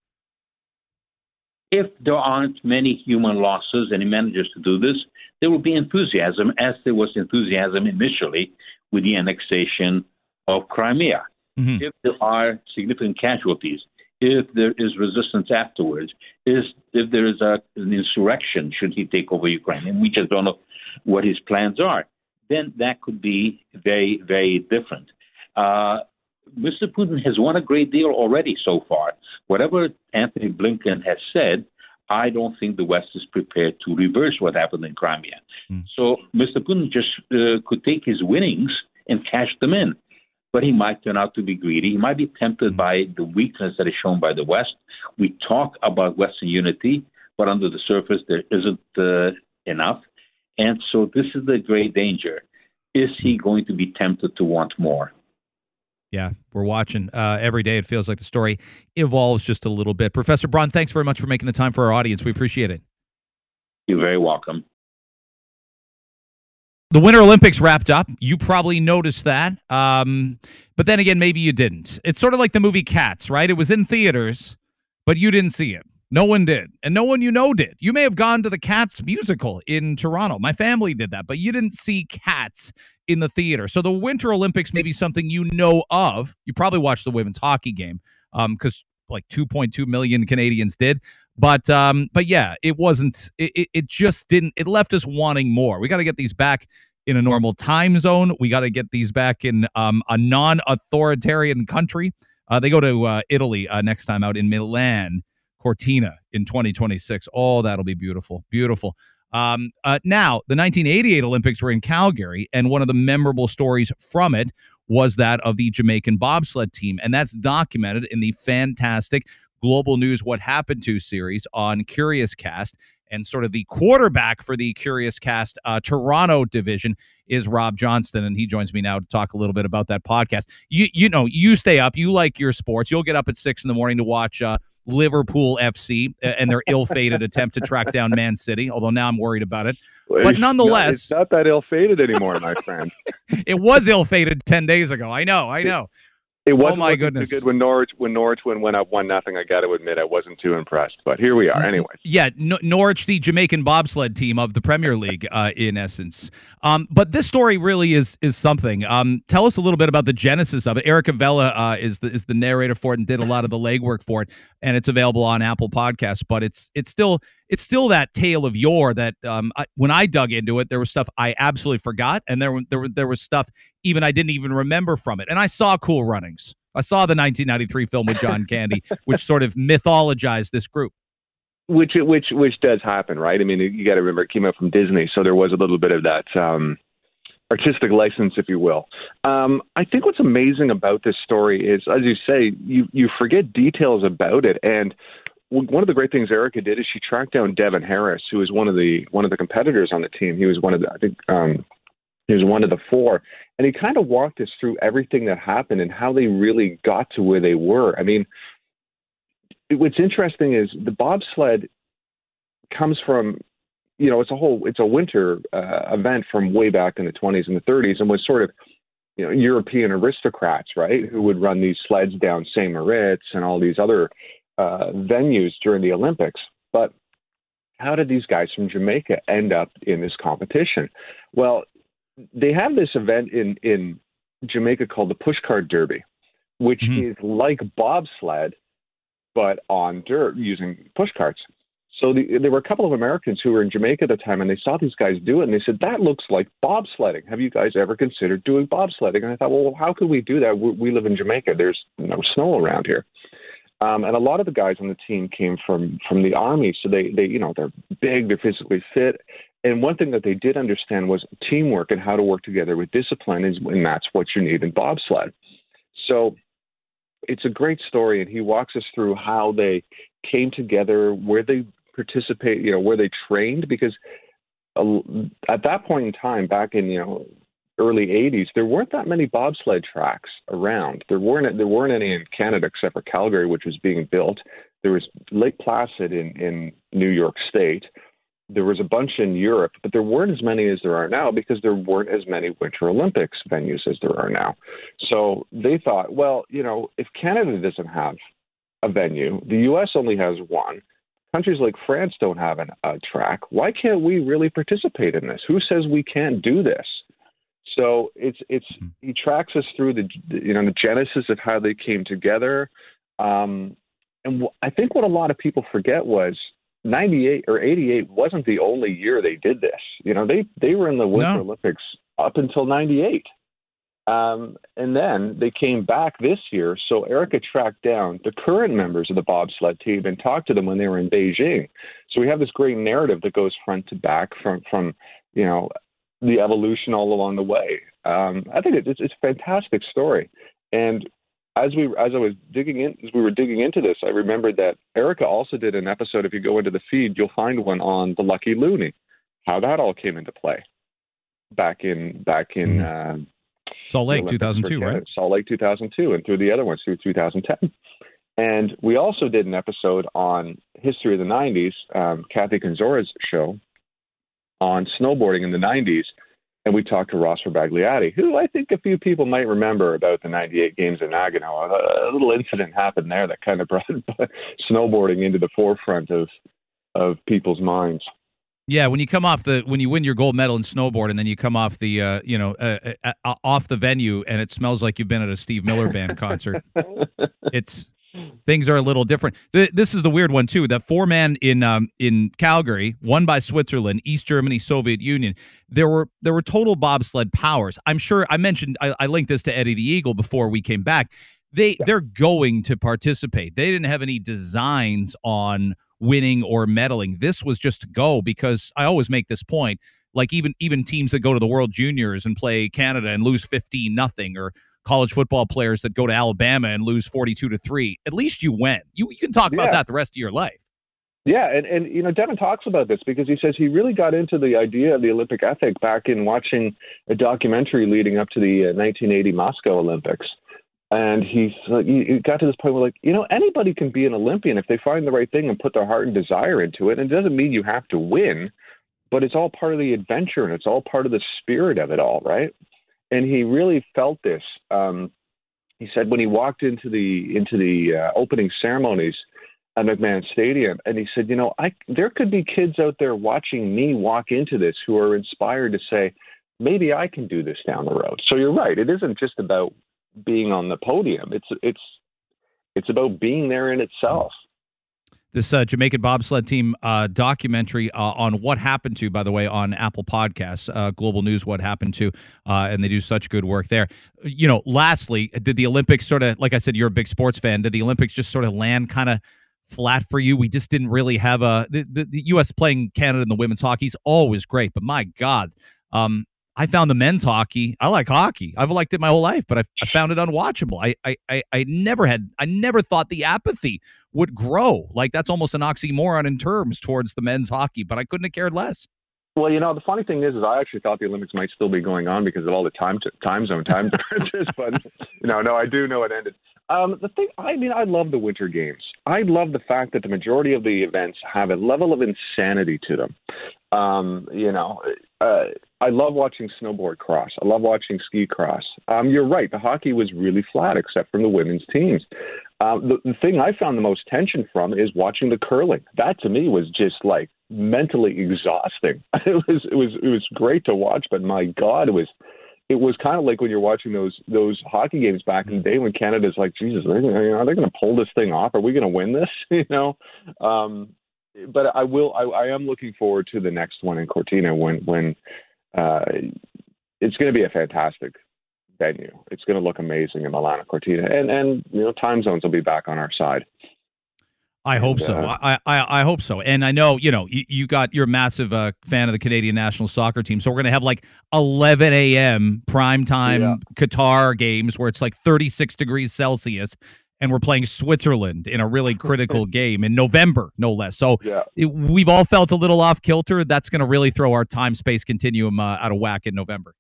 If there aren't many human losses and he manages to do this, there will be enthusiasm, as there was enthusiasm initially with the annexation of Crimea. Mm-hmm. If there are significant casualties, if there is resistance afterwards, is if there is a, an insurrection should he take over Ukraine, and we just don't know what his plans are, then that could be very, very different. Uh, Mr. Putin has won a great deal already so far. Whatever Antony Blinken has said, I don't think the West is prepared to reverse what happened in Crimea. Mm. So Mr. Putin just uh, could take his winnings and cash them in but he might turn out to be greedy. He might be tempted by the weakness that is shown by the West. We talk about Western unity, but under the surface, there isn't uh, enough. And so this is the great danger. Is he going to be tempted to want more? Yeah, we're watching uh, every day. It feels like the story evolves just a little bit. Professor Braun, thanks very much for making the time for our audience. We appreciate it. You're very welcome. The Winter Olympics wrapped up. You probably noticed that. Um, but then again, maybe you didn't. It's sort of like the movie Cats, right? It was in theaters, but you didn't see it. No one did. And no one you know did. You may have gone to the Cats musical in Toronto. My family did that, but you didn't see Cats in the theater. So the Winter Olympics may be something you know of. You probably watched the women's hockey game because um, like 2.2 million Canadians did. But um, but yeah, it wasn't. It, it just didn't. It left us wanting more. We got to get these back in a normal time zone. We got to get these back in um, a non-authoritarian country. Uh, they go to uh, Italy uh, next time out in Milan, Cortina in 2026. Oh, that'll be beautiful, beautiful. Um, uh, now, the 1988 Olympics were in Calgary, and one of the memorable stories from it was that of the Jamaican bobsled team, and that's documented in the fantastic Global News What Happened to series on Curiouscast. And sort of the quarterback for the Curiouscast uh, Toronto division is Rob Johnston, and he joins me now to talk a little bit about that podcast. You you know you stay up, you like your sports. You'll get up at six in the morning to watch uh, Liverpool FC and their ill-fated attempt to track down Man City. Although now I'm worried about it, but nonetheless, it's not that ill-fated anymore, my friend. <laughs> it was ill-fated ten days ago. I know, I know. It wasn't, oh my goodness. good when Norwich when Norwich went up one nothing. I got to admit, I wasn't too impressed. But here we are, anyway. Yeah, Norwich, the Jamaican bobsled team of the Premier League, uh, in essence. Um, but this story really is is something. Um, tell us a little bit about the genesis of it. Erica Vella uh, is the is the narrator for it and did a lot of the legwork for it, and it's available on Apple Podcasts. But it's it's still it's still that tale of yore that um, I, when I dug into it, there was stuff I absolutely forgot, and there there there was stuff even I didn't even remember from it. And I saw Cool Runnings. I saw the 1993 film with John Candy, <laughs> which sort of mythologized this group. Which which which does happen, right? I mean, you got to remember it came out from Disney, so there was a little bit of that um, artistic license, if you will. Um, I think what's amazing about this story is, as you say, you you forget details about it, and one of the great things Erica did is she tracked down Devon Harris, who was one of the one of the competitors on the team. He was one of the I think um, he was one of the four, and he kind of walked us through everything that happened and how they really got to where they were. I mean, what's interesting is the bobsled comes from you know it's a whole it's a winter uh, event from way back in the 20s and the 30s and was sort of you know European aristocrats right who would run these sleds down St. Moritz and all these other uh, venues during the Olympics. But how did these guys from Jamaica end up in this competition? Well, they have this event in, in Jamaica called the Pushcart Derby, which mm-hmm. is like bobsled, but on dirt using push carts. So the, there were a couple of Americans who were in Jamaica at the time, and they saw these guys do it, and they said, "That looks like bobsledding. Have you guys ever considered doing bobsledding?" And I thought, "Well, how could we do that? We, we live in Jamaica. There's no snow around here." Um, and a lot of the guys on the team came from from the army, so they they you know they're big, they're physically fit, and one thing that they did understand was teamwork and how to work together with discipline, is, and that's what you need in bobsled. So it's a great story, and he walks us through how they came together, where they participate, you know, where they trained, because at that point in time, back in you know early 80s, there weren't that many bobsled tracks around. There weren't there weren't any in Canada except for Calgary, which was being built. There was Lake Placid in in New York State. There was a bunch in Europe, but there weren't as many as there are now because there weren't as many Winter Olympics venues as there are now. So they thought, well, you know, if Canada doesn't have a venue, the U.S. only has one. Countries like France don't have an, a track. Why can't we really participate in this? Who says we can't do this? So it's it's hmm. he tracks us through the you know the genesis of how they came together, um, and I think what a lot of people forget was 98 or 88 wasn't the only year they did this. You know they they were in the Winter no. Olympics up until 98. Um, and then they came back this year. So Erica tracked down the current members of the bobsled team and talked to them when they were in Beijing. So we have this great narrative that goes front to back from from you know the evolution all along the way. Um, I think it's, it's a fantastic story. And as we as I was digging in as we were digging into this, I remembered that Erica also did an episode. If you go into the feed, you'll find one on the Lucky Loonie, how that all came into play back in back in uh, Salt Lake 2002, right? Salt Lake 2002, and through the other ones through 2010. And we also did an episode on history of the 90s, um, Kathy Kenzora's show, on snowboarding in the 90s. And we talked to Ross Rebagliati, who I think a few people might remember about the 98 games in Nagano. A, a little incident happened there that kind of <laughs> brought snowboarding into the forefront of, of people's minds. Yeah, when you come off the when you win your gold medal in snowboard, and then you come off the uh, you know uh, uh, uh off the venue, and it smells like you've been at a Steve Miller Band concert. <laughs> it's things are a little different. this is the weird one too. That four man in um, in Calgary, won by Switzerland, East Germany, Soviet Union. There were there were total bobsled powers. I'm sure I mentioned I, I linked this to Eddie the Eagle before we came back. They yeah. they're going to participate. They didn't have any designs on winning or medaling. This was just to go because I always make this point. Like even even teams that go to the World Juniors and play Canada and lose 15 nothing or college football players that go to Alabama and lose 42 to 3. At least you win. You, you can talk yeah. about that the rest of your life. Yeah, and, and you know, Devon talks about this because he says he really got into the idea of the Olympic ethic back in watching a documentary leading up to the uh, 1980 Moscow Olympics. And he's like, he got to this point where, like, you know, anybody can be an Olympian if they find the right thing and put their heart and desire into it. And it doesn't mean you have to win, but it's all part of the adventure and it's all part of the spirit of it all, right? And he really felt this. Um, he said when he walked into the into the uh, opening ceremonies at McMahon Stadium, and he said, you know, I there could be kids out there watching me walk into this who are inspired to say, maybe I can do this down the road. So you're right; it isn't just about being on the podium. It's it's it's about being there in itself this uh, Jamaican bobsled team uh, documentary uh, on what happened to, by the way, on Apple Podcasts, uh, Global News, what happened to, uh, and they do such good work there. You know, lastly, did the Olympics sort of, like I said, you're a big sports fan, did the Olympics just sort of land kind of flat for you? We just didn't really have a, the, the, the U.S. playing Canada in the women's hockey is always great, but my God, um, I found the men's hockey. I like hockey. I've liked it my whole life, but I, I found it unwatchable. I, I, I, I never had, I never thought the apathy would grow. Like that's almost an oxymoron in terms towards the men's hockey, but I couldn't have cared less. Well, you know, the funny thing is, is I actually thought the Olympics might still be going on because of all the time t- time zone time <laughs> differences. but you know, no, I do know it ended. Um, the thing, I mean, I love the Winter Games. I love the fact that the majority of the events have a level of insanity to them. Um, you know, uh, I love watching snowboard cross. I love watching ski cross. Um, you're right. The hockey was really flat, except from the women's teams. Um, the, the thing I found the most tension from is watching the curling. That to me was just like mentally exhausting. <laughs> It was it was it was great to watch, but my God, it was it was kind of like when you're watching those those hockey games back in the day when Canada's like, Jesus, are they, are they going to pull this thing off? Are we going to win this? <laughs> you know, um, but I will. I, I am looking forward to the next one in Cortina when when uh, it's going to be a fantastic venue. It's going to look amazing in Milano Cortina, and and you know time zones will be back on our side. I hope And, so. uh, I, I I hope so. And I know you know you, you got you're a massive uh, fan of the Canadian national soccer team, so we're gonna have like 11 a.m. prime time Yeah. Qatar games where it's like 36 degrees Celsius, and we're playing Switzerland in a really critical <laughs> game in November, no less. So Yeah, it, we've all felt a little off kilter. That's gonna really throw our time space continuum uh, out of whack in November.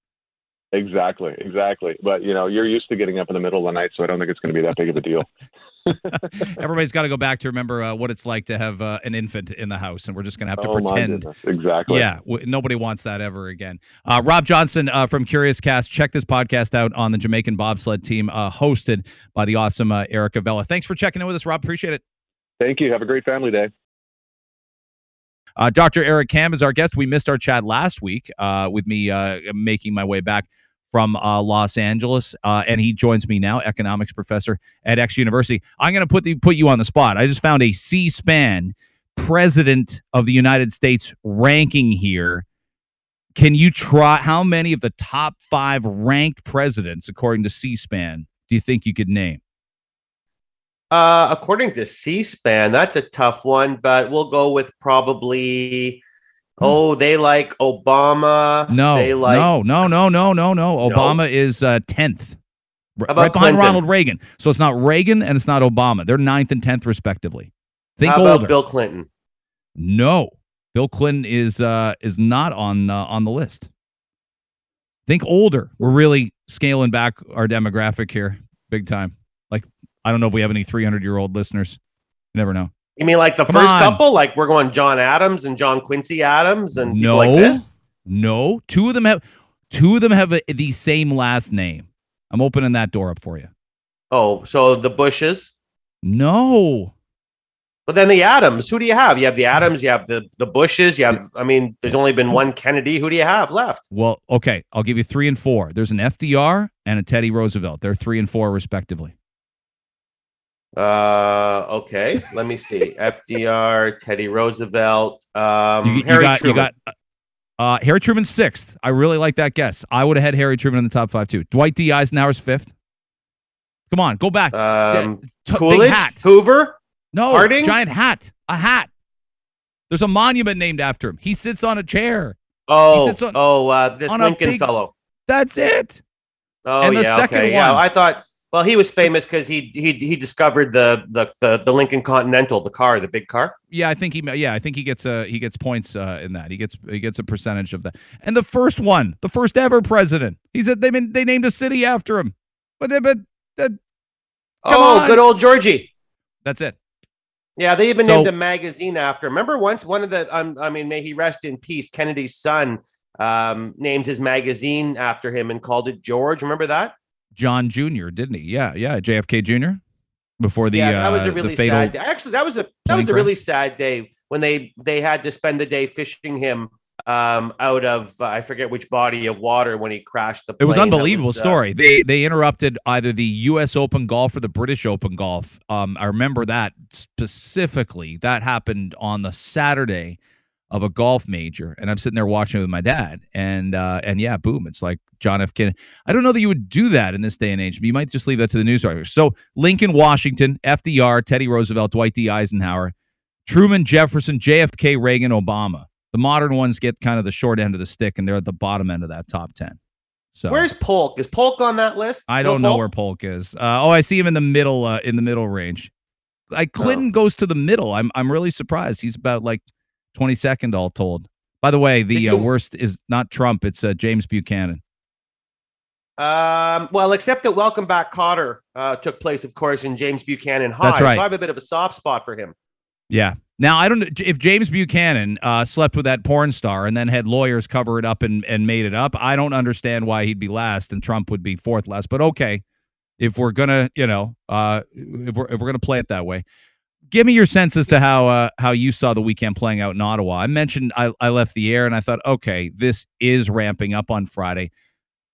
Exactly, exactly. But you know, you're used to getting up in the middle of the night, so I don't think it's going to be that big of a deal. <laughs> Everybody's got to go back to remember uh, what it's like to have uh, an infant in the house, and we're just gonna have to oh pretend. exactly. Yeah, w- nobody wants that ever again. Uh, Rob Johnston uh, from Curiouscast. Check this podcast out on the Jamaican bobsled team, uh, hosted by the awesome uh, Erica Vella. Thanks for checking in with us, Rob. Appreciate it. Thank you. Have a great family day. Uh, Dr. Eric Kam is our guest. We missed our chat last week uh, with me uh, making my way back from uh, Los Angeles, uh, and he joins me now, economics professor at X University. I'm going to put the, put you on the spot. I just found a C-SPAN president of the United States ranking here. Can you try? How many of the top five ranked presidents, according to C-SPAN, do you think you could name? Uh, according to C-SPAN, that's a tough one, but we'll go with probably. Oh, they like Obama. Hmm. No, they like no, no, no, no, no, no. Obama is uh, tenth, right behind Clinton? Ronald Reagan. So it's not Reagan and it's not Obama. They're ninth and tenth respectively. Think How about older. Bill Clinton? No, Bill Clinton is uh, is not on uh, on the list. Think older. We're really scaling back our demographic here, big time. Like I don't know if we have any 300 year old listeners. You never know. You mean like the Come first on. couple? Like we're going John Adams and John Quincy Adams and people No. like this? No, two of them have two of them have a, the same last name. I'm opening that door up for you. Oh, so the Bushes. No. But then the Adams. Who do you have? You have the Adams. You have the the Bushes. You have. I mean, there's only been one Kennedy. Who do you have left? Well, okay, I'll give you three and four. There's an FDR and a Teddy Roosevelt. They're three and four respectively. Uh, okay. Let me see. <laughs> FDR, Teddy Roosevelt, um, You, you Harry got Truman. you got uh, Harry Truman sixth. I really like that guess. I would have had Harry Truman in the top five too. Dwight D. Eisenhower's fifth. Come on, go back. um, T- Coolidge. Hoover. No, Harding? giant hat. A hat. There's a monument named after him. He sits on a chair. Oh, sits on- oh, uh, this Lincoln big- fellow. That's it. Oh, yeah, okay, yeah. I thought. Well, he was famous because he he he discovered the, the the the Lincoln Continental, the car, the big car. Yeah, I think he. Yeah, I think he gets a he gets points uh, in that. He gets he gets a percentage of that. And the first one, the first ever president, he said they been they named a city after him. But they, but that, Come oh, on. good old Georgie. that's it. Yeah, they even So- named a magazine after. him. Remember once one of the um, I mean, may he rest in peace. Kennedy's son um, named his magazine after him and called it George. Remember that? John Jr. Didn't he? Yeah, yeah. JFK Jr. Before the yeah, that was uh, a really fatal. sad. Day. Actually, that was a that was a really sad day when they they had to spend the day fishing him um, out of uh, I forget which body of water when he crashed the It was unbelievable was, uh, story. They they interrupted either the U.S. Open golf or the British Open golf. Um, I remember that specifically. That happened on the Saturday of a golf major, and I'm sitting there watching it with my dad, and uh, and yeah, boom! It's like John F. Kennedy. I don't know that you would do that in this day and age. But You might just leave that to the news writers. So Lincoln, Washington, FDR, Teddy Roosevelt, Dwight D. Eisenhower, Truman, Jefferson, JFK, Reagan, Obama. The modern ones get kind of the short end of the stick, and they're at the bottom end of that top ten. So Where's Polk? Is Polk on that list? I don't know Polk? where Polk is. Uh, oh, I see him in the middle, uh, in the middle range. Like Clinton Oh. goes to the middle. I'm I'm really surprised. He's about like 22nd all told. By the way, the uh, worst is not Trump. It's uh, James Buchanan. Um, well, except that Welcome Back Kotter uh, took place, of course, in James Buchanan High. That's right. So I have a bit of a soft spot for him. Yeah. Now I don't know if James Buchanan uh, slept with that porn star and then had lawyers cover it up and, and made it up. I don't understand why he'd be last and Trump would be fourth last. But okay, if we're gonna, you know, uh, if we're if we're gonna play it that way, give me your sense as to how uh, how you saw the weekend playing out in Ottawa. I mentioned I, I left the air and I thought, okay, this is ramping up on Friday.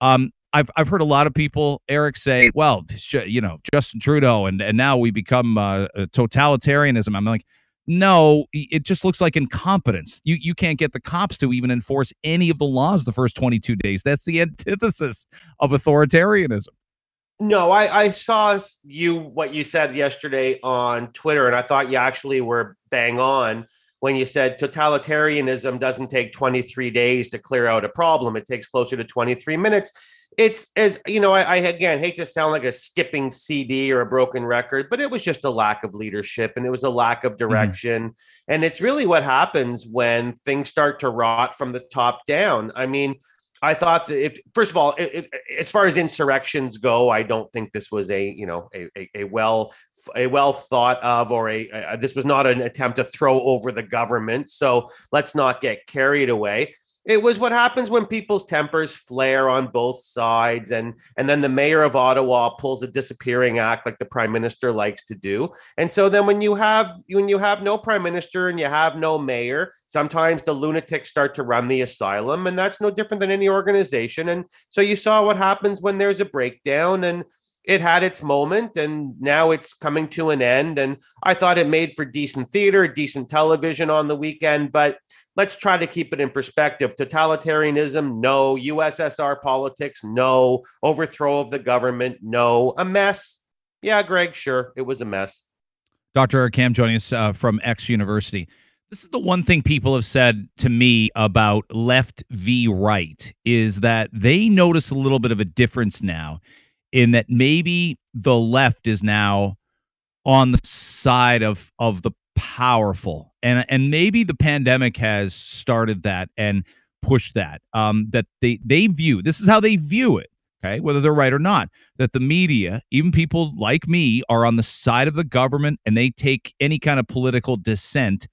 Um, I've I've heard a lot of people, Eric, say, well, you know, Justin Trudeau, and and now we become uh, totalitarianism. I'm like, no, it just looks like incompetence. You you can't get the cops to even enforce any of the laws the first 22 days. That's the antithesis of authoritarianism. No, I, I saw you what you said yesterday on Twitter, and I thought you actually were bang on when you said totalitarianism doesn't take 23 days to clear out a problem. It takes closer to 23 minutes. It's as you know, I, I again hate to sound like a skipping CD or a broken record, but it was just a lack of leadership and it was a lack of direction. Mm-hmm. And it's really what happens when things start to rot from the top down. I mean, I thought that if first of all, it, it, as far as insurrections go, I don't think this was a you know a, a, a well a well thought of or a, a, this was not an attempt to throw over the government. So let's not get carried away it was what happens when people's tempers flare on both sides and and then the mayor of ottawa pulls a disappearing act like the prime minister likes to do. And so then when you have when you have no prime minister and you have no mayor sometimes the lunatics start to run the asylum and that's no different than any organization. And so you saw what happens when there's a breakdown and it had its moment and now it's coming to an end and i thought it made for decent theater decent television on the weekend but let's try to keep it in perspective. Totalitarianism, no. USSR politics, no. Overthrow of the government, no. A mess. Yeah, Greg, sure. It was a mess. Dr. Kam joining us uh, from X University. This is the one thing people have said to me about left v right is that they notice a little bit of a difference now in that maybe the left is now on the side of of the powerful. And and maybe the pandemic has started that and pushed that um that they they view this is how they view it okay whether they're right or not that the media even people like me are on the side of the government and they take any kind of political dissent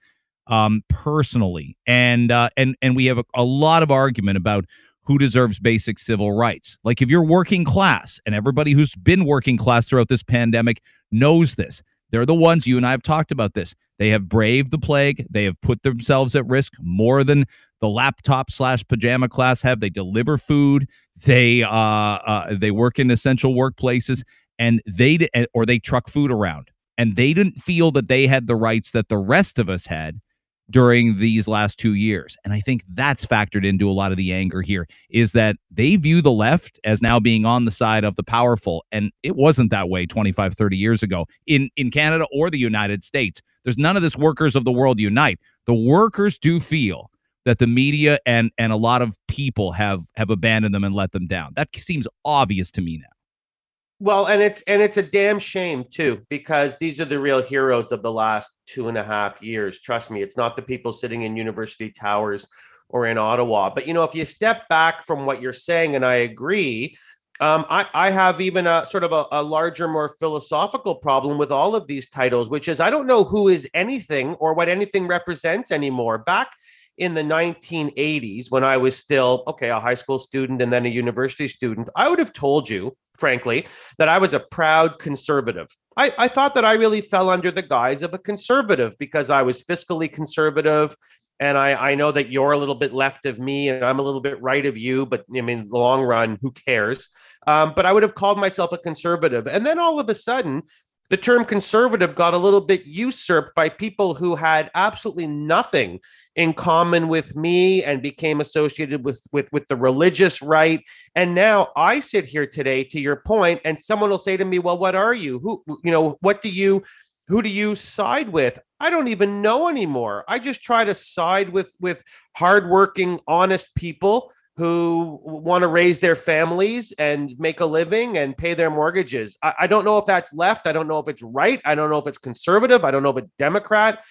um personally. And uh and and we have a, a lot of argument about who deserves basic civil rights like if you're working class and everybody who's been working class throughout this pandemic knows this they're the ones you and I have talked about this. They have braved the plague. They have put themselves at risk more than the laptop slash pajama class have. They deliver food. They uh, uh they work in essential workplaces, and they or they truck food around, and they didn't feel that they had the rights that the rest of us had during these last two years. And I think that's factored into a lot of the anger here is that they view the left as now being on the side of the powerful. And it wasn't that way 25, 30 years ago in, in Canada or the United States. There's none of this workers of the world unite. The workers do feel that the media and and a lot of people have have abandoned them and let them down. That seems obvious to me now. Well, and it's and it's a damn shame too, because these are the real heroes of the last two and a half years. Trust me, it's not the people sitting in university towers or in Ottawa. But you know, if you step back from what you're saying, and I agree, um, I, I have even a sort of a, a larger, more philosophical problem with all of these titles, which is I don't know who is anything or what anything represents anymore. Back in the 1980s, when I was still, okay, a high school student and then a university student, I would have told you frankly, that I was a proud conservative. I, I thought that I really fell under the guise of a conservative because I was fiscally conservative. And I, I know that you're a little bit left of me and I'm a little bit right of you, but I mean, the long run, who cares? Um, but I would have called myself a conservative. And then all of a sudden, the term conservative got a little bit usurped by people who had absolutely nothing in common with me and became associated with with with the religious right and now i sit here today to your point and someone will say to me well what are you who you know what do you who do you side with i don't even know anymore i just try to side with with hardworking honest people who want to raise their families and make a living and pay their mortgages. I, I, don't know if that's left. I don't know if it's right. I don't know if it's conservative. I don't know if it's Democrat.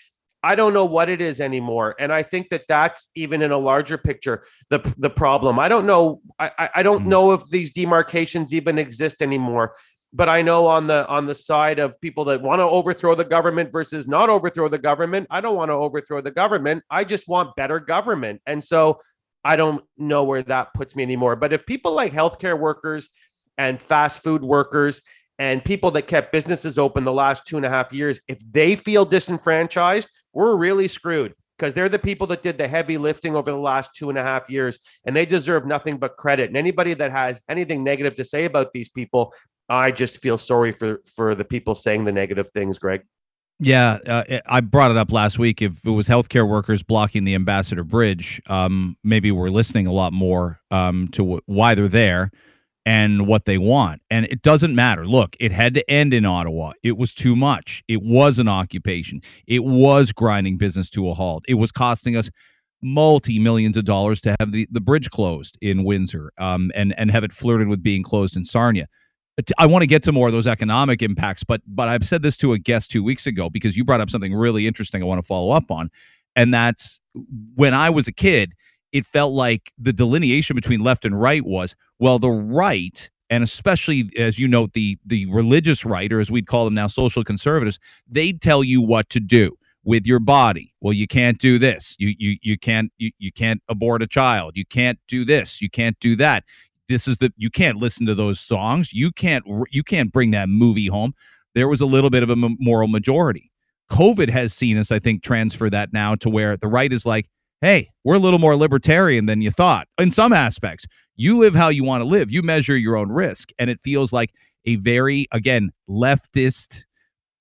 I don't know what it is anymore. And I think that that's even in a larger picture the the problem. I don't know. I I don't mm. know if these demarcations even exist anymore. But I know on the on the side of people that want to overthrow the government versus not overthrow the government, I don't want to overthrow the government. I just want better government. And so I don't know where that puts me anymore. But if people like healthcare workers and fast food workers and people that kept businesses open the last two and a half years, if they feel disenfranchised, we're really screwed because they're the people that did the heavy lifting over the last two and a half years and they deserve nothing but credit. And anybody that has anything negative to say about these people, I just feel sorry for for the people saying the negative things, Greg. Yeah, uh, I brought it up last week. If it was healthcare workers blocking the Ambassador Bridge, um, maybe we're listening a lot more um, to why they're there and what they want. And it doesn't matter. Look, it had to end in Ottawa. It was too much. It was an occupation. It was grinding business to a halt. It was costing us multi millions of dollars to have the, the bridge closed in Windsor um, and and have it flirted with being closed in Sarnia. I want to get to more of those economic impacts, but but I've said this to a guest two weeks ago because you brought up something really interesting. I want to follow up on, and that's when I was a kid, it felt like the delineation between left and right was well, the right, and especially as you note, the the religious right, or as we'd call them now, social conservatives, they'd tell you what to do with your body. Well, you can't do this. You you you can't you, you can't abort a child. You can't do this. You can't do that this is the you can't listen to those songs you can't you can't bring that movie home there was a little bit of a moral majority covid has seen us i think transfer that now to where the right is like hey we're a little more libertarian than you thought in some aspects you live how you want to live you measure your own risk and it feels like a very again leftist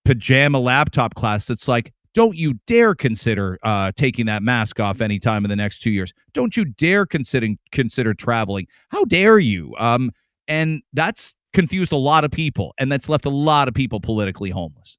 pajama laptop class that's like don't you dare consider uh, taking that mask off anytime in the next two years. Don't you dare consider consider traveling. How dare you? Um, and that's confused a lot of people, and that's left a lot of people politically homeless.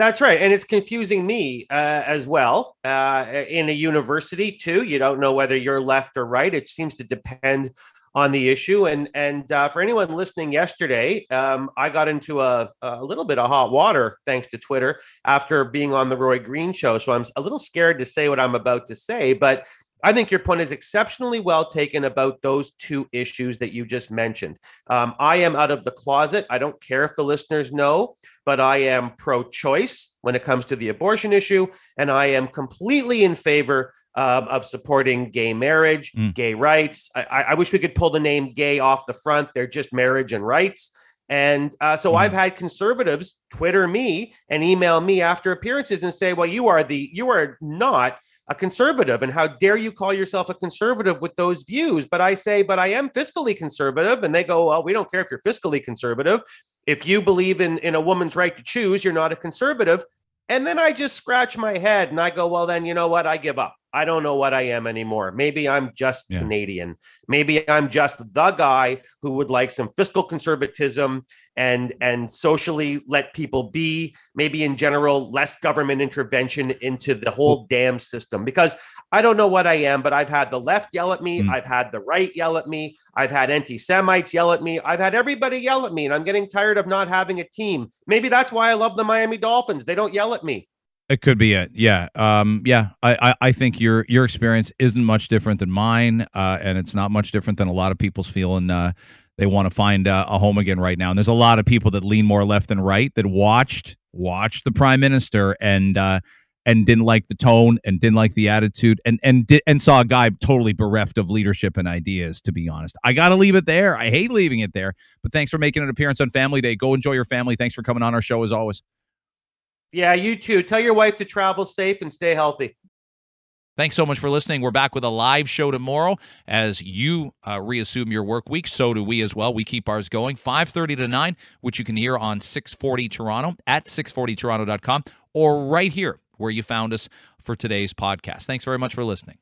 That's right, and it's confusing me uh, as well. Uh, in a university too, you don't know whether you're left or right. It seems to depend on the issue. And and uh, for anyone listening yesterday, um, I got into a, a little bit of hot water thanks to Twitter after being on the Roy Green show. So I'm a little scared to say what I'm about to say, but I think your point is exceptionally well taken about those two issues that you just mentioned. Um, I am out of the closet. I don't care if the listeners know, but I am pro choice when it comes to the abortion issue. And I am completely in favor um, of supporting gay marriage, mm. gay rights. I, I, wish we could pull the name gay off the front. They're just marriage and rights. And uh, so mm. I've had conservatives Twitter me and email me after appearances and say, "Well, you are the you are not a conservative, and how dare you call yourself a conservative with those views?" But I say, "But I am fiscally conservative," and they go, "Well, we don't care if you're fiscally conservative. If you believe in in a woman's right to choose, you're not a conservative." And then I just scratch my head and I go, "Well, then you know what? I give up." I don't know what I am anymore. Maybe I'm just yeah. Canadian. Maybe I'm just the guy who would like some fiscal conservatism and and socially let people be. Maybe in general, less government intervention into the whole damn system. Because I don't know what I am, but I've had the left yell at me. Mm. I've had the right yell at me. I've had anti Semites yell at me. I've had everybody yell at me, and I'm getting tired of not having a team. Maybe that's why I love the Miami Dolphins. They don't yell at me. It could be it. Yeah. Um, yeah. I, I, I, think your your experience isn't much different than mine, uh, and it's not much different than a lot of people's feeling uh, they want to find uh, a home again right now. And there's a lot of people that lean more left than right that watched watched the prime minister and uh, and didn't like the tone and didn't like the attitude and and did, and saw a guy totally bereft of leadership and ideas. To be honest, I got to leave it there. I hate leaving it there. But thanks for making an appearance on Family Day. Go enjoy your family. Thanks for coming on our show as always. Yeah, you too. Tell your wife to travel safe and stay healthy. Thanks so much for listening. We're back with a live show tomorrow as you uh, reassume your work week. So do we as well. We keep ours going 5:30 to 9, which you can hear on 640 Toronto at 640toronto.com or right here where you found us for today's podcast. Thanks very much for listening.